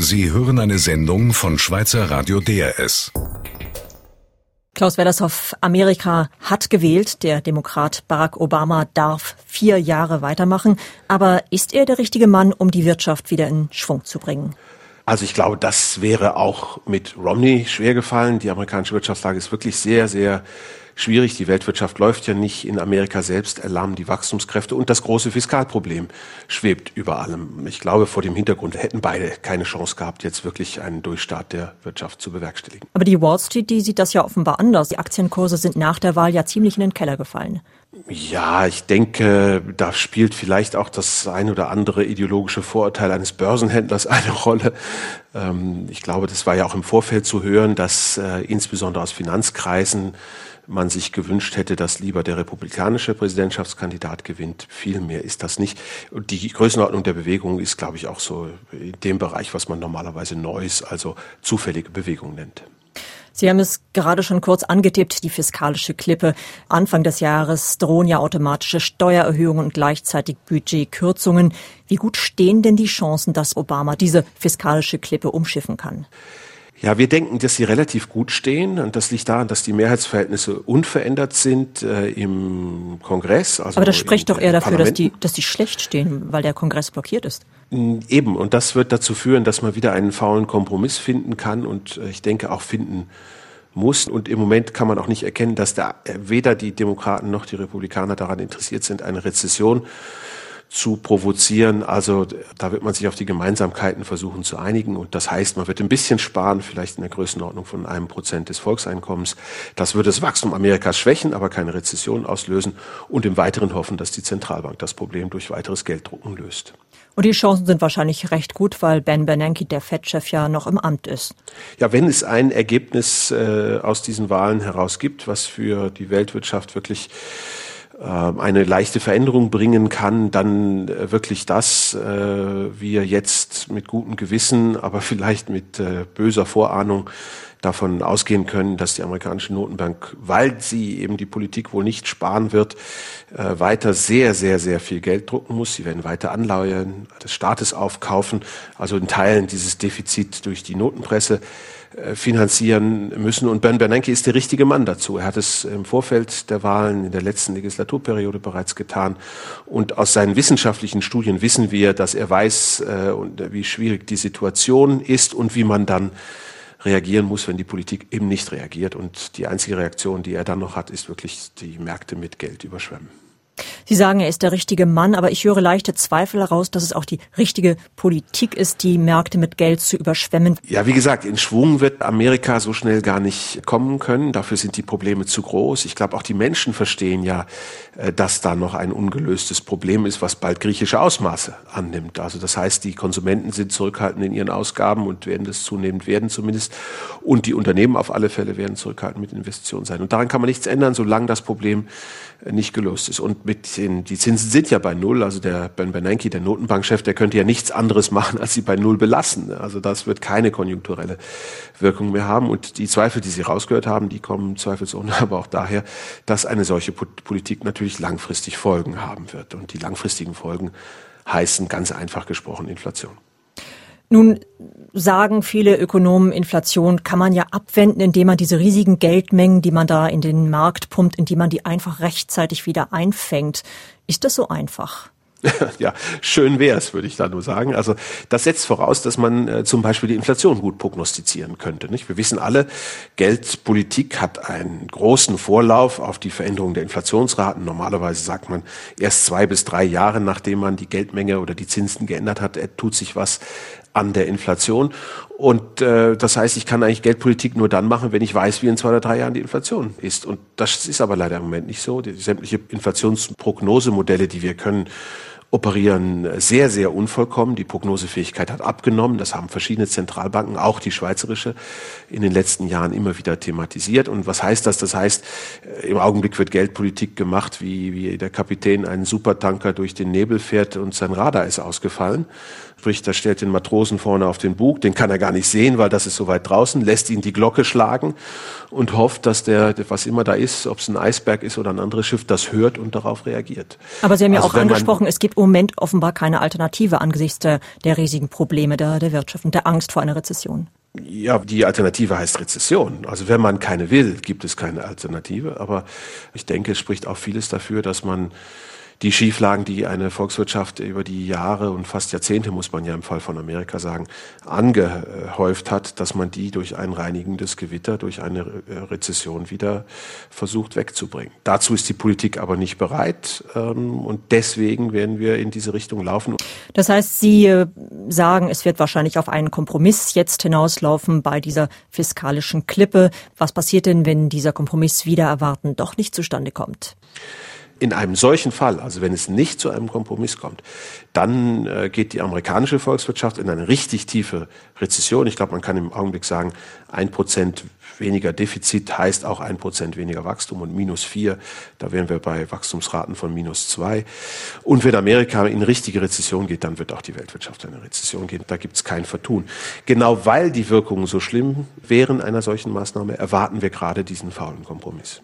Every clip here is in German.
Sie hören eine Sendung von Schweizer Radio DRS. Klaus Wellershoff, Amerika hat gewählt. Der Demokrat Barack Obama darf vier Jahre weitermachen. Aber ist er der richtige Mann, um die Wirtschaft wieder in Schwung zu bringen? Also ich glaube, das wäre auch mit Romney schwer gefallen. Die amerikanische Wirtschaftslage ist wirklich sehr, sehr schwierig. Die Weltwirtschaft läuft ja nicht. In Amerika selbst erlahmen die Wachstumskräfte und das große Fiskalproblem schwebt über allem. Ich glaube, vor dem Hintergrund hätten beide keine Chance gehabt, jetzt wirklich einen Durchstart der Wirtschaft zu bewerkstelligen. Aber die Wall Street, die sieht das ja offenbar anders. Die Aktienkurse sind nach der Wahl ja ziemlich in den Keller gefallen. Ja, ich denke, da spielt vielleicht auch das ein oder andere ideologische Vorurteil eines Börsenhändlers eine Rolle. Ähm, ich glaube, das war ja auch im Vorfeld zu hören, dass äh, insbesondere aus Finanzkreisen man sich gewünscht hätte, dass lieber der republikanische Präsidentschaftskandidat gewinnt. Viel mehr ist das nicht. Die Größenordnung der Bewegung ist, glaube ich, auch so in dem Bereich, was man normalerweise Neues, also zufällige Bewegung nennt. Sie haben es gerade schon kurz angetippt, die fiskalische Klippe. Anfang des Jahres drohen ja automatische Steuererhöhungen und gleichzeitig Budgetkürzungen. Wie gut stehen denn die Chancen, dass Obama diese fiskalische Klippe umschiffen kann? Ja, wir denken, dass sie relativ gut stehen und das liegt daran, dass die Mehrheitsverhältnisse unverändert sind äh, im Kongress. Also Aber das spricht doch eher dafür, dass die, dass die schlecht stehen, weil der Kongress blockiert ist. Mm, eben, und das wird dazu führen, dass man wieder einen faulen Kompromiss finden kann und äh, ich denke auch finden muss. Und im Moment kann man auch nicht erkennen, dass da weder die Demokraten noch die Republikaner daran interessiert sind, eine Rezession zu provozieren. Also da wird man sich auf die Gemeinsamkeiten versuchen zu einigen. Und das heißt, man wird ein bisschen sparen, vielleicht in der Größenordnung von einem Prozent des Volkseinkommens. Das würde das Wachstum Amerikas schwächen, aber keine Rezession auslösen. Und im Weiteren hoffen, dass die Zentralbank das Problem durch weiteres Gelddrucken löst. Und die Chancen sind wahrscheinlich recht gut, weil Ben Bernanke, der Fed-Chef, ja noch im Amt ist. Ja, wenn es ein Ergebnis äh, aus diesen Wahlen heraus gibt, was für die Weltwirtschaft wirklich eine leichte Veränderung bringen kann, dann äh, wirklich das äh, wir jetzt mit gutem Gewissen, aber vielleicht mit äh, böser Vorahnung davon ausgehen können, dass die amerikanische Notenbank, weil sie eben die Politik wohl nicht sparen wird, weiter sehr, sehr, sehr viel Geld drucken muss. Sie werden weiter Anleihen des Staates aufkaufen, also in Teilen dieses Defizit durch die Notenpresse äh, finanzieren müssen. Und Ben Bernanke ist der richtige Mann dazu. Er hat es im Vorfeld der Wahlen in der letzten Legislaturperiode bereits getan. Und aus seinen wissenschaftlichen Studien wissen wir, dass er weiß, äh, wie schwierig die Situation ist und wie man dann reagieren muss, wenn die Politik eben nicht reagiert. Und die einzige Reaktion, die er dann noch hat, ist wirklich die Märkte mit Geld überschwemmen. Sie sagen, er ist der richtige Mann, aber ich höre leichte Zweifel heraus, dass es auch die richtige Politik ist, die Märkte mit Geld zu überschwemmen. Ja, wie gesagt, in Schwung wird Amerika so schnell gar nicht kommen können. Dafür sind die Probleme zu groß. Ich glaube, auch die Menschen verstehen ja, äh, dass da noch ein ungelöstes Problem ist, was bald griechische Ausmaße annimmt. Also das heißt, die Konsumenten sind zurückhaltend in ihren Ausgaben und werden das zunehmend werden zumindest. Und die Unternehmen auf alle Fälle werden zurückhaltend mit Investitionen sein. Und daran kann man nichts ändern, solange das Problem nicht gelöst ist. Und mit den, die Zinsen sind ja bei Null. Also der Ben Bernanke, der Notenbankchef, der könnte ja nichts anderes machen, als sie bei Null belassen. Also das wird keine konjunkturelle Wirkung mehr haben. Und die Zweifel, die Sie rausgehört haben, die kommen zweifelsohne aber auch daher, dass eine solche Politik natürlich langfristig Folgen haben wird. Und die langfristigen Folgen heißen ganz einfach gesprochen Inflation. Nun sagen viele Ökonomen, Inflation kann man ja abwenden, indem man diese riesigen Geldmengen, die man da in den Markt pumpt, indem man die einfach rechtzeitig wieder einfängt. Ist das so einfach? ja, schön wär's, würde ich da nur sagen. Also das setzt voraus, dass man äh, zum Beispiel die Inflation gut prognostizieren könnte. Nicht? Wir wissen alle, Geldpolitik hat einen großen Vorlauf auf die Veränderung der Inflationsraten. Normalerweise sagt man, erst zwei bis drei Jahre, nachdem man die Geldmenge oder die Zinsen geändert hat, tut sich was an der Inflation. Und äh, das heißt, ich kann eigentlich Geldpolitik nur dann machen, wenn ich weiß, wie in zwei oder drei Jahren die Inflation ist. Und das ist aber leider im Moment nicht so. Die sämtliche Inflationsprognosemodelle, die wir können, operieren sehr, sehr unvollkommen. Die Prognosefähigkeit hat abgenommen. Das haben verschiedene Zentralbanken, auch die schweizerische, in den letzten Jahren immer wieder thematisiert. Und was heißt das? Das heißt, äh, im Augenblick wird Geldpolitik gemacht, wie, wie der Kapitän einen Supertanker durch den Nebel fährt und sein Radar ist ausgefallen. Sprich, da stellt den Matrosen vorne auf den Bug, den kann er gar nicht sehen, weil das ist so weit draußen, lässt ihn die Glocke schlagen und hofft, dass der, was immer da ist, ob es ein Eisberg ist oder ein anderes Schiff, das hört und darauf reagiert. Aber Sie haben ja also auch angesprochen, es gibt im Moment offenbar keine Alternative angesichts der, der riesigen Probleme der, der Wirtschaft und der Angst vor einer Rezession. Ja, die Alternative heißt Rezession. Also wenn man keine will, gibt es keine Alternative. Aber ich denke, es spricht auch vieles dafür, dass man die Schieflagen, die eine Volkswirtschaft über die Jahre und fast Jahrzehnte, muss man ja im Fall von Amerika sagen, angehäuft hat, dass man die durch ein reinigendes Gewitter, durch eine Rezession wieder versucht wegzubringen. Dazu ist die Politik aber nicht bereit ähm, und deswegen werden wir in diese Richtung laufen. Das heißt, Sie äh, sagen, es wird wahrscheinlich auf einen Kompromiss jetzt hinauslaufen bei dieser fiskalischen Klippe. Was passiert denn, wenn dieser Kompromiss wieder erwarten doch nicht zustande kommt? In einem solchen Fall, also wenn es nicht zu einem Kompromiss kommt, dann äh, geht die amerikanische Volkswirtschaft in eine richtig tiefe Rezession. Ich glaube, man kann im Augenblick sagen, ein Prozent weniger Defizit heißt auch ein Prozent weniger Wachstum und minus vier, da wären wir bei Wachstumsraten von minus zwei. Und wenn Amerika in richtige Rezession geht, dann wird auch die Weltwirtschaft in eine Rezession gehen. Da gibt es kein Vertun. Genau weil die Wirkungen so schlimm wären einer solchen Maßnahme, erwarten wir gerade diesen faulen Kompromiss.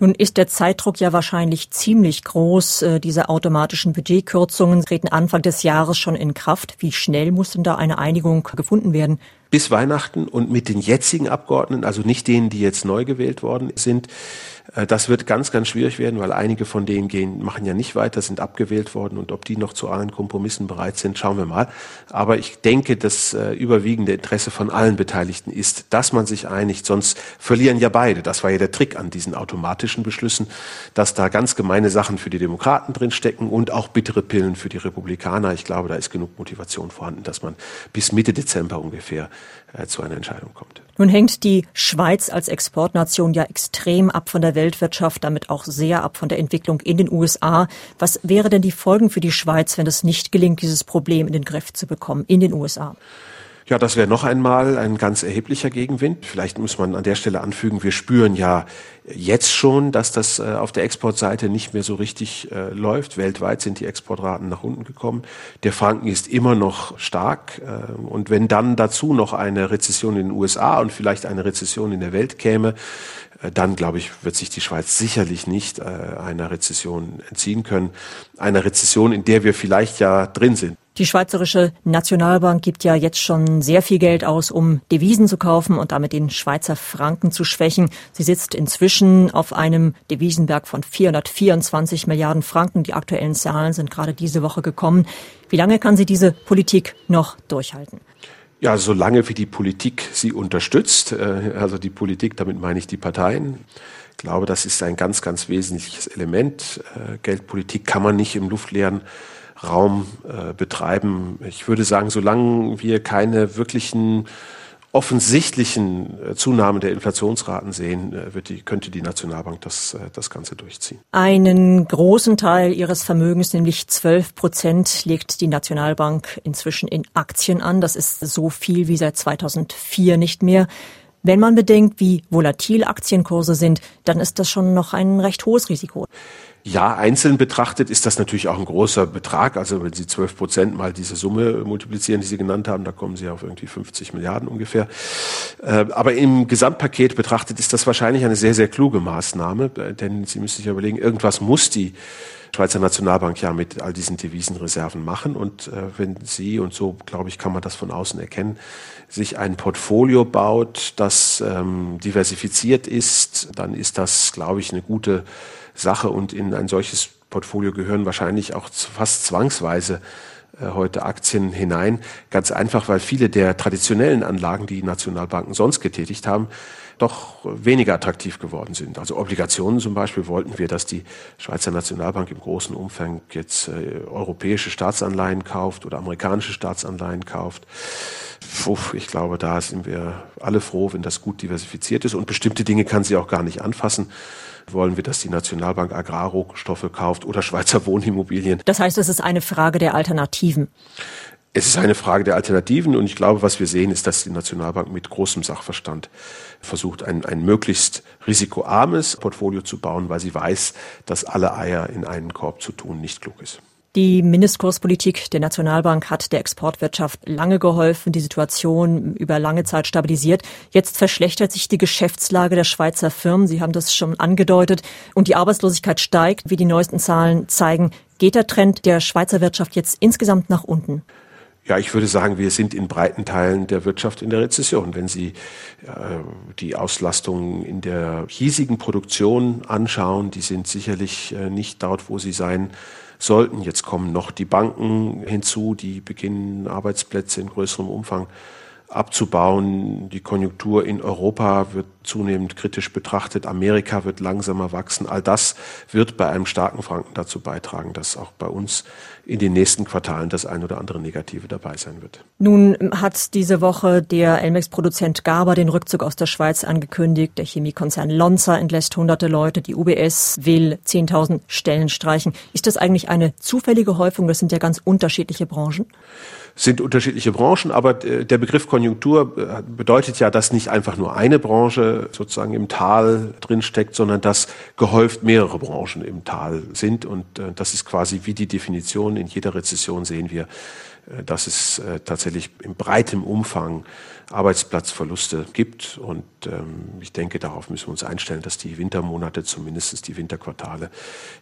Nun ist der Zeitdruck ja wahrscheinlich ziemlich groß. Äh, diese automatischen Budgetkürzungen treten Anfang des Jahres schon in Kraft. Wie schnell muss denn da eine Einigung gefunden werden? Bis Weihnachten und mit den jetzigen Abgeordneten, also nicht denen, die jetzt neu gewählt worden sind, äh, das wird ganz, ganz schwierig werden, weil einige von denen gehen, machen ja nicht weiter, sind abgewählt worden und ob die noch zu allen Kompromissen bereit sind, schauen wir mal. Aber ich denke, das äh, überwiegende Interesse von allen Beteiligten ist, dass man sich einigt, sonst verlieren ja beide. Das war ja der Trick an diesen automatischen Beschlüssen, dass da ganz gemeine Sachen für die Demokraten drinstecken und auch bittere Pillen für die Republikaner. Ich glaube, da ist genug Motivation vorhanden, dass man bis Mitte Dezember ungefähr äh, zu einer Entscheidung kommt. Nun hängt die Schweiz als Exportnation ja extrem ab von der Weltwirtschaft, damit auch sehr ab von der Entwicklung in den USA. Was wäre denn die Folgen für die Schweiz, wenn es nicht gelingt, dieses Problem in den Griff zu bekommen in den USA? Ja, das wäre noch einmal ein ganz erheblicher Gegenwind. Vielleicht muss man an der Stelle anfügen, wir spüren ja jetzt schon, dass das äh, auf der Exportseite nicht mehr so richtig äh, läuft. Weltweit sind die Exportraten nach unten gekommen. Der Franken ist immer noch stark. Äh, und wenn dann dazu noch eine Rezession in den USA und vielleicht eine Rezession in der Welt käme, äh, dann glaube ich, wird sich die Schweiz sicherlich nicht äh, einer Rezession entziehen können. Einer Rezession, in der wir vielleicht ja drin sind. Die Schweizerische Nationalbank gibt ja jetzt schon sehr viel Geld aus, um Devisen zu kaufen und damit den Schweizer Franken zu schwächen. Sie sitzt inzwischen auf einem Devisenberg von 424 Milliarden Franken. Die aktuellen Zahlen sind gerade diese Woche gekommen. Wie lange kann sie diese Politik noch durchhalten? Ja, solange wie die Politik sie unterstützt, äh, also die Politik, damit meine ich die Parteien. Ich glaube, das ist ein ganz, ganz wesentliches Element. Äh, Geldpolitik kann man nicht im luftleeren Raum äh, betreiben. Ich würde sagen, solange wir keine wirklichen offensichtlichen äh, Zunahmen der Inflationsraten sehen, äh, die, könnte die Nationalbank das, äh, das Ganze durchziehen. Einen großen Teil ihres Vermögens, nämlich 12 Prozent, legt die Nationalbank inzwischen in Aktien an. Das ist so viel wie seit 2004 nicht mehr. Wenn man bedenkt, wie volatil Aktienkurse sind, dann ist das schon noch ein recht hohes Risiko. Ja, einzeln betrachtet ist das natürlich auch ein großer Betrag. Also wenn Sie 12 Prozent mal diese Summe multiplizieren, die Sie genannt haben, da kommen Sie auf irgendwie 50 Milliarden ungefähr. Äh, aber im Gesamtpaket betrachtet ist das wahrscheinlich eine sehr, sehr kluge Maßnahme, äh, denn Sie müssen sich überlegen, irgendwas muss die Schweizer Nationalbank ja mit all diesen Devisenreserven machen. Und äh, wenn Sie, und so glaube ich, kann man das von außen erkennen, sich ein Portfolio baut, das ähm, diversifiziert ist, dann ist das, glaube ich, eine gute Sache und in ein solches Portfolio gehören wahrscheinlich auch fast zwangsweise äh, heute Aktien hinein. Ganz einfach, weil viele der traditionellen Anlagen, die Nationalbanken sonst getätigt haben, doch weniger attraktiv geworden sind. Also Obligationen zum Beispiel wollten wir, dass die Schweizer Nationalbank im großen Umfang jetzt äh, europäische Staatsanleihen kauft oder amerikanische Staatsanleihen kauft. Puh, ich glaube, da sind wir alle froh, wenn das gut diversifiziert ist. Und bestimmte Dinge kann sie auch gar nicht anfassen wollen wir, dass die Nationalbank Agrarrohstoffe kauft oder Schweizer Wohnimmobilien. Das heißt, es ist eine Frage der Alternativen. Es ist eine Frage der Alternativen und ich glaube, was wir sehen, ist, dass die Nationalbank mit großem Sachverstand versucht, ein, ein möglichst risikoarmes Portfolio zu bauen, weil sie weiß, dass alle Eier in einen Korb zu tun nicht klug ist. Die Mindestkurspolitik der Nationalbank hat der Exportwirtschaft lange geholfen, die Situation über lange Zeit stabilisiert. Jetzt verschlechtert sich die Geschäftslage der Schweizer Firmen. Sie haben das schon angedeutet. Und die Arbeitslosigkeit steigt, wie die neuesten Zahlen zeigen. Geht der Trend der Schweizer Wirtschaft jetzt insgesamt nach unten? Ja, ich würde sagen, wir sind in breiten Teilen der Wirtschaft in der Rezession. Wenn Sie äh, die Auslastung in der hiesigen Produktion anschauen, die sind sicherlich äh, nicht dort, wo sie sein sollten. Jetzt kommen noch die Banken hinzu, die beginnen Arbeitsplätze in größerem Umfang abzubauen. Die Konjunktur in Europa wird zunehmend kritisch betrachtet. Amerika wird langsamer wachsen. All das wird bei einem starken Franken dazu beitragen, dass auch bei uns in den nächsten Quartalen das ein oder andere Negative dabei sein wird. Nun hat diese Woche der Elmex-Produzent Gaber den Rückzug aus der Schweiz angekündigt. Der Chemiekonzern Lonza entlässt hunderte Leute. Die UBS will 10.000 Stellen streichen. Ist das eigentlich eine zufällige Häufung? Das sind ja ganz unterschiedliche Branchen sind unterschiedliche Branchen, aber äh, der Begriff Konjunktur äh, bedeutet ja, dass nicht einfach nur eine Branche sozusagen im Tal drinsteckt, sondern dass gehäuft mehrere Branchen im Tal sind. Und äh, das ist quasi wie die Definition. In jeder Rezession sehen wir, dass es tatsächlich in breitem Umfang Arbeitsplatzverluste gibt. Und ähm, ich denke, darauf müssen wir uns einstellen, dass die Wintermonate, zumindest die Winterquartale,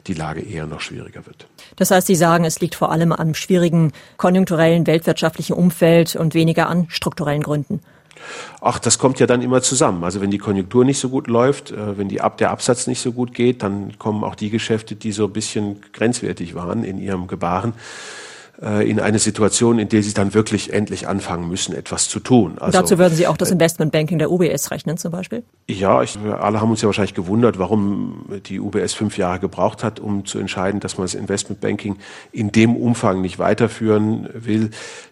die Lage eher noch schwieriger wird. Das heißt, Sie sagen, es liegt vor allem am schwierigen konjunkturellen, weltwirtschaftlichen Umfeld und weniger an strukturellen Gründen. Ach, das kommt ja dann immer zusammen. Also wenn die Konjunktur nicht so gut läuft, äh, wenn die Ab der Absatz nicht so gut geht, dann kommen auch die Geschäfte, die so ein bisschen grenzwertig waren in ihrem Gebaren, äh, in eine Situation, in der sie dann wirklich endlich anfangen müssen, etwas zu tun. Also, dazu würden Sie auch das äh, Investmentbanking der UBS rechnen zum Beispiel? Ja, ich, alle haben uns ja wahrscheinlich gewundert, warum die UBS fünf Jahre gebraucht hat, um zu entscheiden, dass man das Investmentbanking in dem Umfang nicht weiterführen will.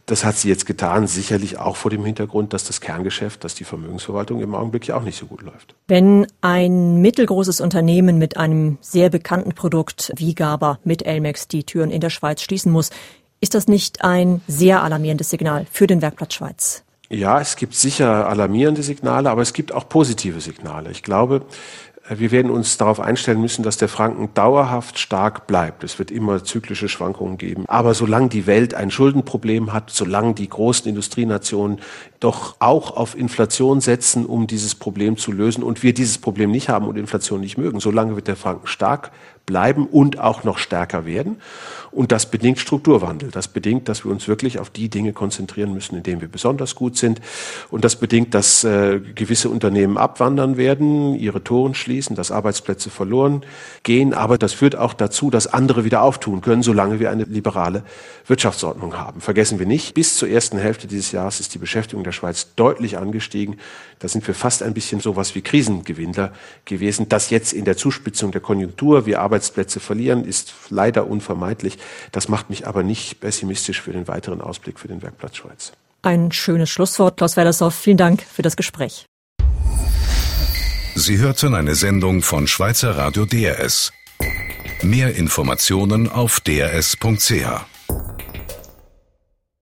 Das hat sie jetzt getan, sicherlich auch vor dem Hintergrund, dass das Kerngeschäft, dass die Vermögensverwaltung im Augenblick ja auch nicht so gut läuft. Wenn ein mittelgroßes Unternehmen mit einem sehr bekannten Produkt wie Gaber mit Elmex die Türen in der Schweiz schließen muss, ist das nicht ein sehr alarmierendes Signal für den Werkplatz Schweiz? Ja, es gibt sicher alarmierende Signale, aber es gibt auch positive Signale. Ich glaube, wir werden uns darauf einstellen müssen, dass der Franken dauerhaft stark bleibt. Es wird immer zyklische Schwankungen geben. Aber solange die Welt ein Schuldenproblem hat, solange die großen Industrienationen doch auch auf Inflation setzen, um dieses Problem zu lösen und wir dieses Problem nicht haben und Inflation nicht mögen, solange wird der Franken stark bleiben und auch noch stärker werden. Und das bedingt Strukturwandel. Das bedingt, dass wir uns wirklich auf die Dinge konzentrieren müssen, in denen wir besonders gut sind. Und das bedingt, dass äh, gewisse Unternehmen abwandern werden, ihre Toren schließen, dass Arbeitsplätze verloren gehen. Aber das führt auch dazu, dass andere wieder auftun können, solange wir eine liberale Wirtschaftsordnung haben. Vergessen wir nicht, bis zur ersten Hälfte dieses Jahres ist die Beschäftigung der Schweiz deutlich angestiegen. Da sind wir fast ein bisschen sowas wie Krisengewinnler gewesen. Das jetzt in der Zuspitzung der Konjunktur wir Arbeitsplätze verlieren, ist leider unvermeidlich. Das macht mich aber nicht pessimistisch für den weiteren Ausblick für den Werkplatz Schweiz. Ein schönes Schlusswort, Klaus Wellershoff. Vielen Dank für das Gespräch. Sie hörten eine Sendung von Schweizer Radio DRS. Mehr Informationen auf drs.ch.